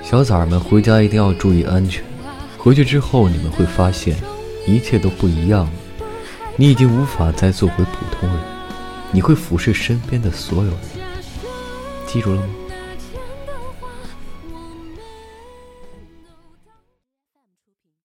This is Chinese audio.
小崽儿们回家一定要注意安全。回去之后你们会发现一切都不一样。了你已经无法再做回普通人。你会俯视身边的所有人。记住了吗？